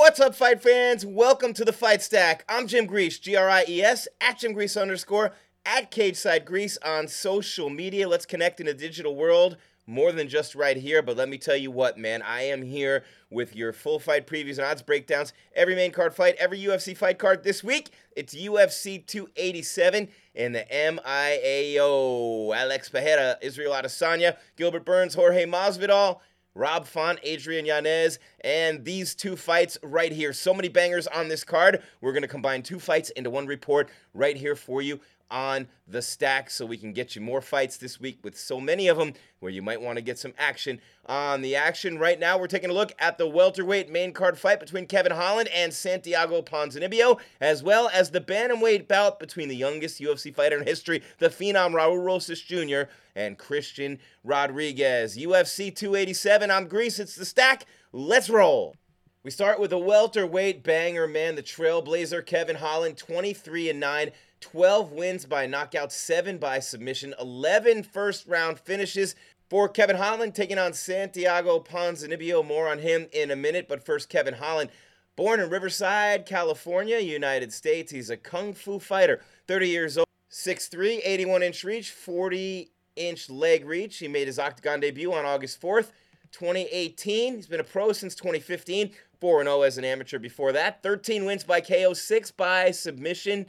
What's up, fight fans? Welcome to the Fight Stack. I'm Jim Gries, G R I E S, at Jim Gries underscore, at Cage Side Gries on social media. Let's connect in a digital world more than just right here. But let me tell you what, man, I am here with your full fight previews and odds breakdowns. Every main card fight, every UFC fight card this week. It's UFC 287 in the MIAO. Alex Pereira, Israel Adesanya, Gilbert Burns, Jorge Masvidal. Rob Font, Adrian Yanez, and these two fights right here. So many bangers on this card. We're going to combine two fights into one report right here for you on the stack so we can get you more fights this week with so many of them where you might want to get some action on the action. Right now, we're taking a look at the welterweight main card fight between Kevin Holland and Santiago Ponzinibbio, as well as the bantamweight bout between the youngest UFC fighter in history, the phenom Raul Rosas Jr., and Christian Rodriguez. UFC 287, I'm Gries, it's the stack. Let's roll. We start with a welterweight banger, man. The Trailblazer Kevin Holland, 23 and 9, 12 wins by knockout, 7 by submission, 11 first round finishes. For Kevin Holland taking on Santiago Ponzinibbio. More on him in a minute, but first, Kevin Holland. Born in Riverside, California, United States. He's a kung fu fighter, 30 years old, 6'3, 81 inch reach, 40 inch leg reach. He made his octagon debut on August 4th. 2018. He's been a pro since 2015. 4 0 as an amateur before that. 13 wins by KO, 6 by submission.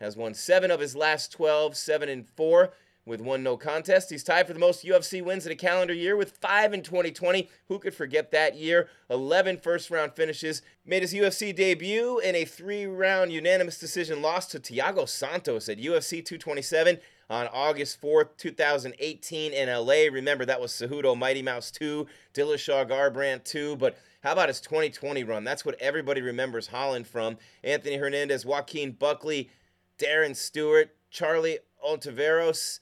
Has won 7 of his last 12, 7 and 4 with one no contest. He's tied for the most UFC wins in a calendar year with 5 in 2020. Who could forget that year? 11 first round finishes. Made his UFC debut in a three round unanimous decision loss to Thiago Santos at UFC 227 on August 4th, 2018 in LA. Remember, that was Cejudo Mighty Mouse 2, Dillashaw Garbrandt 2, but how about his 2020 run? That's what everybody remembers Holland from. Anthony Hernandez, Joaquin Buckley, Darren Stewart, Charlie Ontiveros,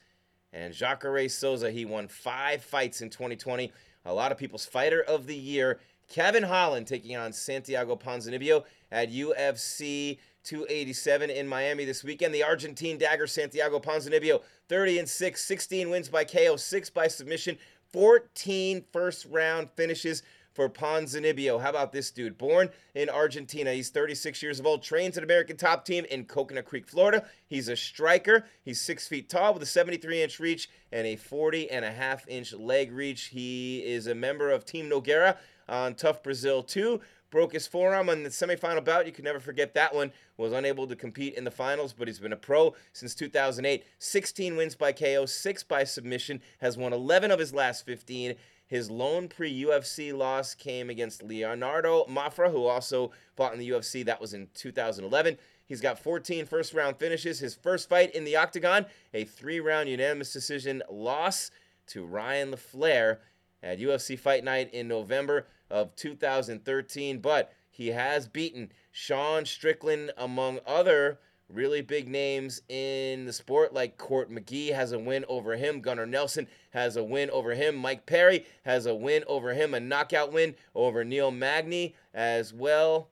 and Jacare Souza. He won five fights in 2020. A lot of people's fighter of the year. Kevin Holland taking on Santiago Ponzinibbio at UFC 287 in Miami this weekend. The Argentine dagger Santiago Ponzinibbio, 30 and 6, 16 wins by KO, 6 by submission, 14 first round finishes for Ponzinibbio. How about this dude? Born in Argentina. He's 36 years of old, trains at American Top Team in Coconut Creek, Florida. He's a striker. He's six feet tall with a 73 inch reach and a 40 and a half inch leg reach. He is a member of Team Nogueira on TUF Brazil 2 broke his forearm in the semifinal bout. You can never forget that one. Was unable to compete in the finals, but he's been a pro since 2008. 16 wins by KO, 6 by submission, has won 11 of his last 15. His lone pre UFC loss came against Leonardo Mafra, who also fought in the UFC. That was in 2011. He's got 14 first round finishes. His first fight in the octagon, a three round unanimous decision loss to Ryan LaFlare at UFC Fight Night in November of 2013. But he has beaten Sean Strickland, among other really big names in the sport, like Court McGee has a win over him. Gunnar Nelson has a win over him. Mike Perry has a win over him, a knockout win over Neil Magny as well.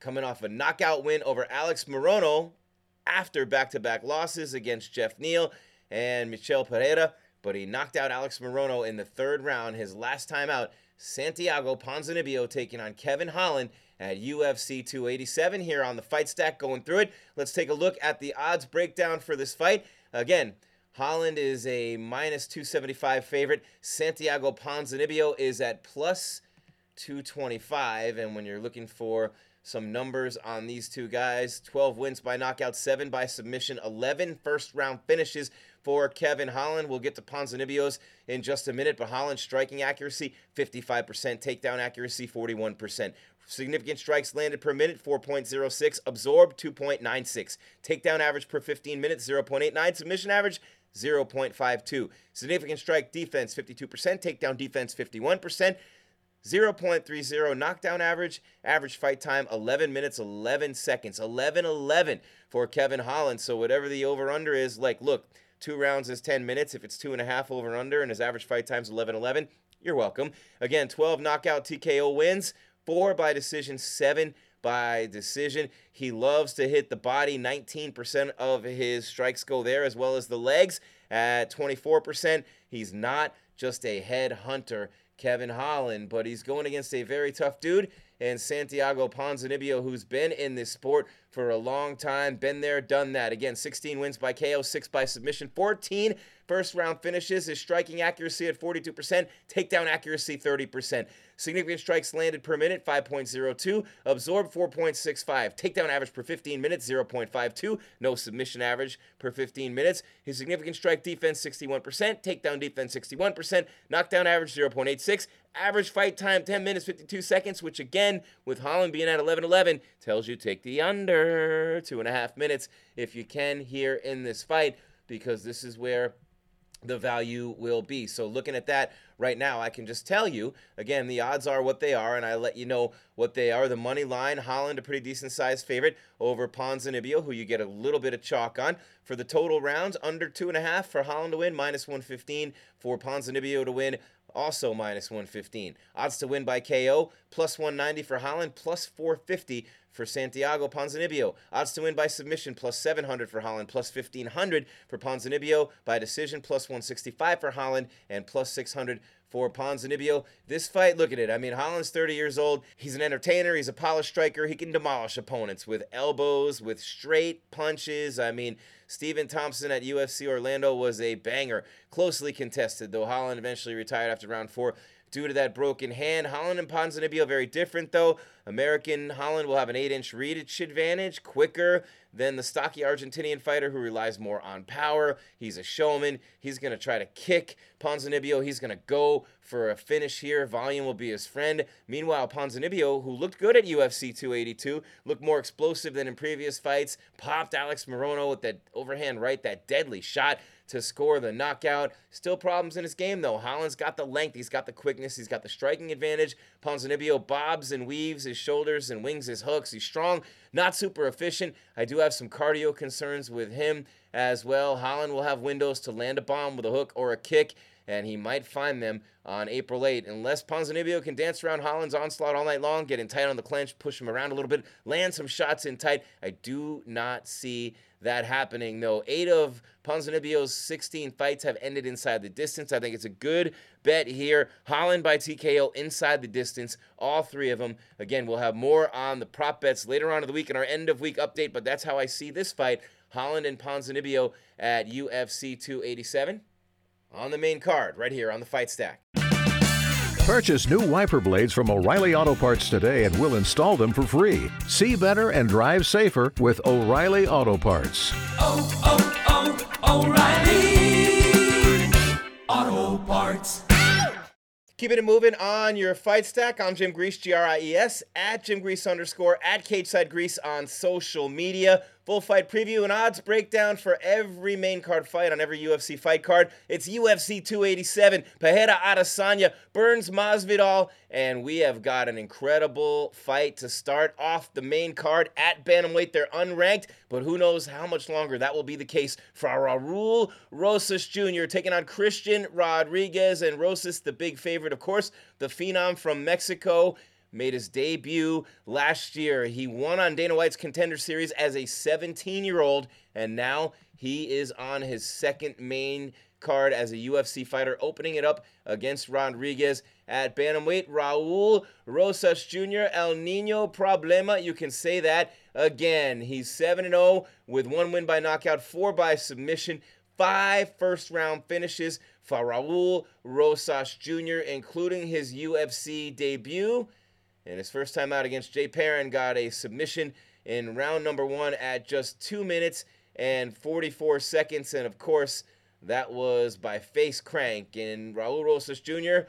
Coming off a knockout win over Alex Morono after back to back losses against Geoff Neal and Michel Pereira but he knocked out Alex Morono in the third round, his last time out. Santiago Ponzinibbio taking on Kevin Holland at UFC 287 here on the fight stack going through it. Let's take a look at the odds breakdown for this fight. Again, Holland is a minus 275 favorite. Santiago Ponzinibbio is at plus 225. And when you're looking for some numbers on these two guys 12 wins by knockout, 7 by submission, 11 first round finishes for Kevin Holland. We'll get to Ponzinibbio's in just a minute, but Holland's striking accuracy 55%, takedown accuracy 41%. Significant strikes landed per minute 4.06, absorbed 2.96, takedown average per 15 minutes 0.89, submission average 0.52. Significant strike defense 52%, takedown defense 51%. 0.30 knockdown average, average fight time 11 minutes 11 seconds, 11 11 for Kevin Holland. So, whatever the over under is, like, look, Two rounds is 10 minutes. If it's two and a half over under and his average fight time's 11 11, you're welcome. Again, 12 knockout TKO wins, four by decision, seven by decision. He loves to hit the body. 19% of his strikes go there, as well as the legs at 24%. He's not just a head hunter. Kevin Holland, but he's going against a very tough dude and Santiago Ponzinibbio, who's been in this sport for a long time, been there, done that. Again, 16 wins by KO, 6 by submission, 14 first round finishes. His striking accuracy at 42%, takedown accuracy 30%. Significant strikes landed per minute 5.02, absorbed 4.65, takedown average per 15 minutes 0.52, no submission average per 15 minutes. His significant strike defense 61%, takedown defense 61%, knockdown average 0.86, Average fight time 10 minutes 52 seconds, which again, with Holland being at 11 11, tells you take the under two and a half minutes if you can here in this fight, because this is where the value will be. So looking at that right now, I can just tell you again, the odds are what they are, and I let you know what they are. The money line, Holland, a pretty decent sized favorite over Ponzinibbio, who you get a little bit of chalk on. For the total rounds, under two and a half for Holland to win, minus 115 for Ponzinibbio to win, also minus 115. Odds to win by KO, plus 190 for Holland, plus 450 for Santiago Ponzinibbio. Odds to win by submission, plus 700 for Holland, plus 1500 for Ponzinibbio. By decision, plus 165 for Holland, and plus 600 for Ponzinibbio. This fight, look at it. I mean, Holland's 30 years old. He's an entertainer. He's a polished striker. He can demolish opponents with elbows, with straight punches. I mean, Stephen Thompson at UFC Orlando was a banger. Closely contested, though Holland eventually retired after round four due to that broken hand. Holland and Ponzinibbio very different though. American Holland will have an 8-inch reach advantage, quicker than the stocky Argentinian fighter who relies more on power. He's a showman. He's going to try to kick Ponzinibbio. He's going to go for a finish here. Volume will be his friend. Meanwhile, Ponzinibbio, who looked good at UFC 282, looked more explosive than in previous fights, popped Alex Morono with that overhand right, that deadly shot to score the knockout. Still problems in his game, though. Holland's got the length, he's got the quickness, he's got the striking advantage. Ponzinibbio bobs and weaves his shoulders and wings his hooks. He's strong, not super efficient. I do have some cardio concerns with him as well. Holland will have windows to land a bomb with a hook or a kick and he might find them on April 8. Unless Ponzinibbio can dance around Holland's onslaught all night long, get in tight on the clinch, push him around a little bit, land some shots in tight, I do not see that happening, though. Eight of Ponzinibbio's 16 fights have ended inside the distance. I think it's a good bet here. Holland by TKO inside the distance, all three of them. Again, we'll have more on the prop bets later on in the week in our end of week update, but that's how I see this fight. Holland and Ponzinibbio at UFC 287 on the main card right here on the Fight Stack. Purchase new wiper blades from O'Reilly Auto Parts today and we'll install them for free. See better and drive safer with O'Reilly Auto Parts. Oh, oh, oh, O'Reilly Auto Parts. Keeping it moving on your fight stack. I'm Jim Gries, G R I E S, at Jim Gries underscore, at Cageside Gries on social media. Full fight preview and odds breakdown for every main card fight on every UFC fight card. It's UFC 287, Pereira Adesanya, Burns Masvidal, and we have got an incredible fight to start off the main card at bantamweight. They're unranked, but who knows how much longer that will be the case for Raul Rosas Jr. taking on Christian Rodriguez, and Rosas, the big favorite, of course, the phenom from Mexico made his debut last year. He won on Dana White's Contender Series as a 17 year old, and now he is on his second main card as a UFC fighter, opening it up against Rodriguez at Bantamweight. Raul Rosas Jr., El Nino Problema. You can say that again. He's 7 0 with one win by knockout, four by submission, five first round finishes for Raul Rosas Jr., including his UFC debut. And his first time out against Jay Perrin got a submission in round number one at just two minutes and 44 seconds. And of course, that was by face crank. And Raul Rosas Jr.,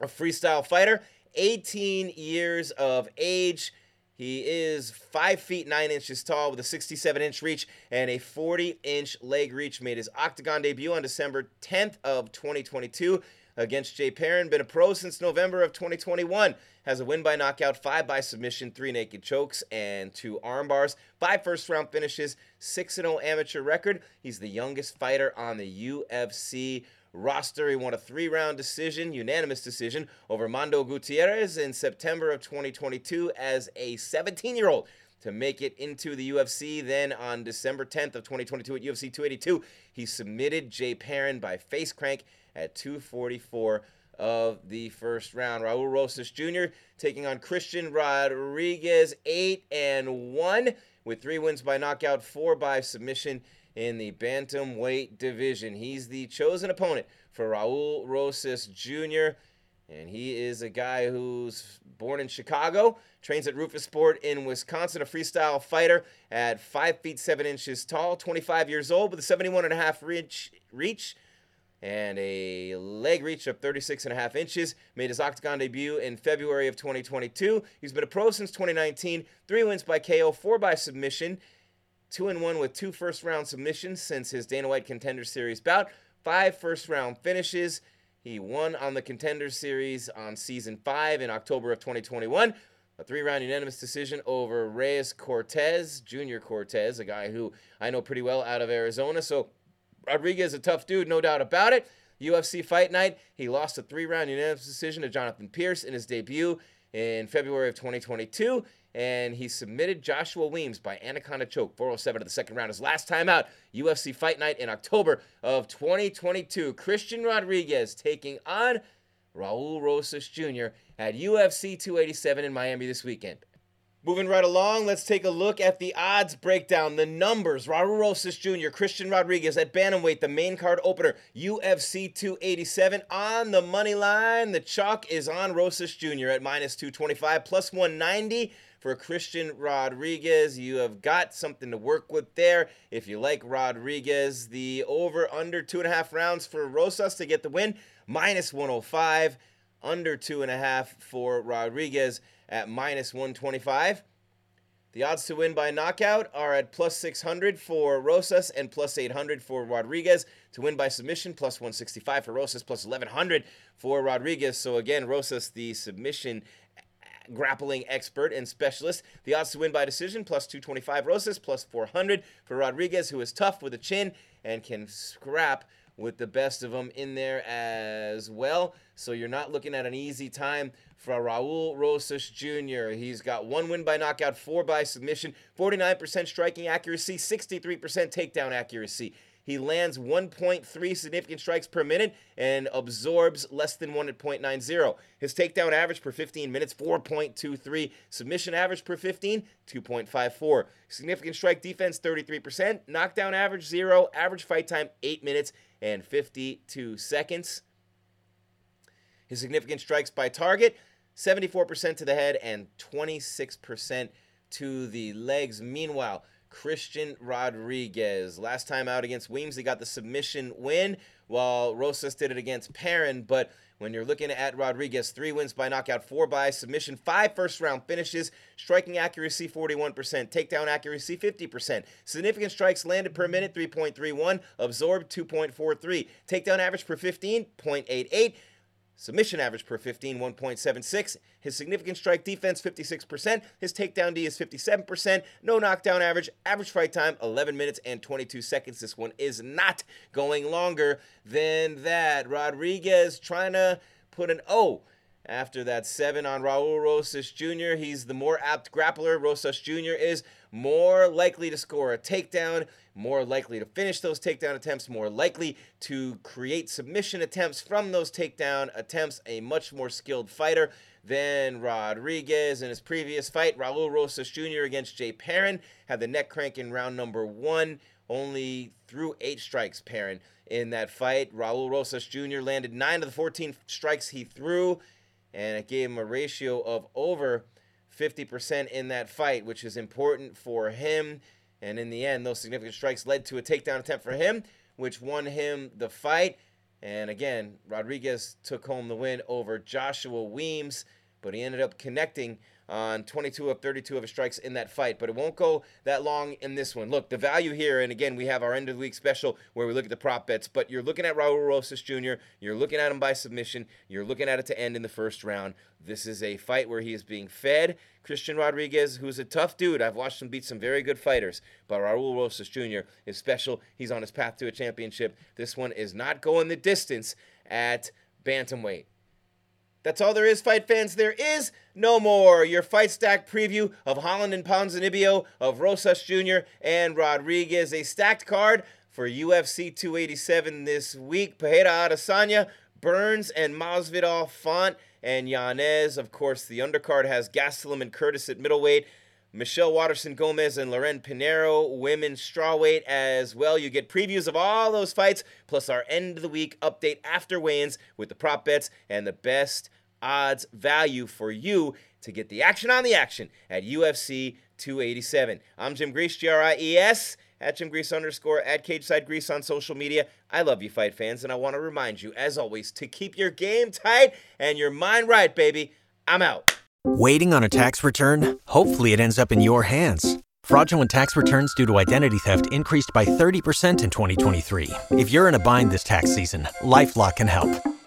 a freestyle fighter, 18 years of age. He is 5 feet 9 inches tall with a 67 inch reach and a 40 inch leg reach. Made his octagon debut on December 10th of 2022 against Jay Perrin. Been a pro since November of 2021. Has a win by knockout, five by submission, three naked chokes, and two arm bars. Five first round finishes, 6 0 amateur record. He's the youngest fighter on the UFC roster. He won a three round decision, unanimous decision, over Mando Gutierrez in September of 2022 as a 17 year old to make it into the UFC. Then on December 10th of 2022 at UFC 282, he submitted Jay Perrin by face crank at 244 of the first round. Raul Rosas Jr. taking on Christian Rodriguez, 8 and 1 with 3 wins by knockout, 4 by submission in the bantamweight division. He's the chosen opponent for Raul Rosas Jr. And he is a guy who's born in Chicago, trains at Roufusport in Wisconsin, a freestyle fighter at 5 feet 7 inches tall, 25 years old with a 71 and a half reach, reach and a leg reach of 36 and a half inches. Made his octagon debut in February of 2022. He's been a pro since 2019. Three wins by KO, four by submission. Two and one with two first round submissions since his Dana White Contender Series bout. Five first round finishes. He won on the Contender Series on season five in October of 2021. A three round unanimous decision over Reyes Cortez, Junior Cortez, a guy who I know pretty well out of Arizona. So Rodriguez, a tough dude, no doubt about it. UFC Fight Night, he lost a three round unanimous decision to Jonathan Pearce in his debut in February of 2022. And he submitted Joshua Weems by Anaconda Choke, 407 to the second round. His last time out, UFC Fight Night in October of 2022. Christian Rodriguez taking on Raul Rosas Jr. at UFC 287 in Miami this weekend. Moving right along, let's take a look at the odds breakdown, the numbers. Raul Rosas Jr., Christian Rodriguez at Bantamweight, the main card opener, UFC 287 on the money line. The chalk is on Rosas Jr. at minus 225, plus 190 for Christian Rodriguez. You have got something to work with there. If you like Rodriguez, the over under two and a half rounds for Rosas to get the win, minus 105, under two and a half for Rodriguez at minus 125. The odds to win by knockout are at plus 600 for Rosas and plus 800 for Rodriguez. To win by submission, plus 165 for Rosas, plus 1100 for Rodriguez. So again, Rosas, the submission grappling expert and specialist. The odds to win by decision, plus 225 Rosas, plus 400 for Rodriguez, who is tough with a chin and can scrap with the best of them in there as well. So you're not looking at an easy time for Raul Rosas Jr. He's got one win by knockout, four by submission, 49% striking accuracy, 63% takedown accuracy. He lands 1.3 significant strikes per minute and absorbs less than 1 at 0.90. His takedown average per 15 minutes, 4.23. Submission average per 15, 2.54. Significant strike defense, 33%. Knockdown average, 0. Average fight time, 8 minutes and 52 seconds. His significant strikes by target, 74% to the head and 26% to the legs. Meanwhile, Christian Rodriguez, last time out against Weems, he got the submission win, while Rosas did it against Perrin. But when you're looking at Rodriguez, three wins by knockout, four by submission, five first round finishes, striking accuracy 41%, takedown accuracy 50%, significant strikes landed per minute 3.31, absorbed 2.43, takedown average per 15 0.88. Submission average per 15, 1.76. His significant strike defense, 56%. His takedown D is 57%. No knockdown average. Average fight time, 11 minutes and 22 seconds. This one is not going longer than that. Rodriguez trying to put an O after that seven on Raul Rosas Jr. He's the more apt grappler. Rosas Jr. is more likely to score a takedown, more likely to finish those takedown attempts, more likely to create submission attempts from those takedown attempts. A much more skilled fighter than Rodriguez in his previous fight. Raul Rosas Jr. against Jay Perrin had the neck crank in round number one. Only threw eight strikes, Perrin, in that fight. Raul Rosas Jr. landed nine of the 14 strikes he threw, and it gave him a ratio of over 50% in that fight, which is important for him. And in the end, those significant strikes led to a takedown attempt for him, which won him the fight. And again, Rodriguez took home the win over Joshua Weems, but he ended up connecting on 22 of 32 of his strikes in that fight, but it won't go that long in this one. Look, the value here, and again, we have our end of the week special where we look at the prop bets, but you're looking at Raul Rosas Jr., you're looking at him by submission, you're looking at it to end in the first round. This is a fight where he is being fed. Christian Rodriguez, who's a tough dude, I've watched him beat some very good fighters, but Raul Rosas Jr. is special. He's on his path to a championship. This one is not going the distance at bantamweight. That's all there is, fight fans. There is no more. Your fight stack preview of Holland and Ponzinibbio, of Rosas Jr. and Rodriguez. A stacked card for UFC 287 this week. Pereira Adesanya, Burns and Masvidal, Font and Yanez. Of course, the undercard has Gastelum and Curtis at middleweight. Michelle Waterson Gomez and Luana Pinheiro, women's strawweight as well. You get previews of all those fights, plus our end of the week update after weigh-ins with the prop bets and the best odds value for you to get the action on the action at UFC 287. I'm Jim Gries, G R I E S, at Jim Gries underscore, at Cage Side Gries on social media. I love you, fight fans, and I want to remind you, as always, to keep your game tight and your mind right, baby. I'm out. Waiting on a tax return? Hopefully, it ends up in your hands. Fraudulent tax returns due to identity theft increased by 30% in 2023. If you're in a bind this tax season, LifeLock can help.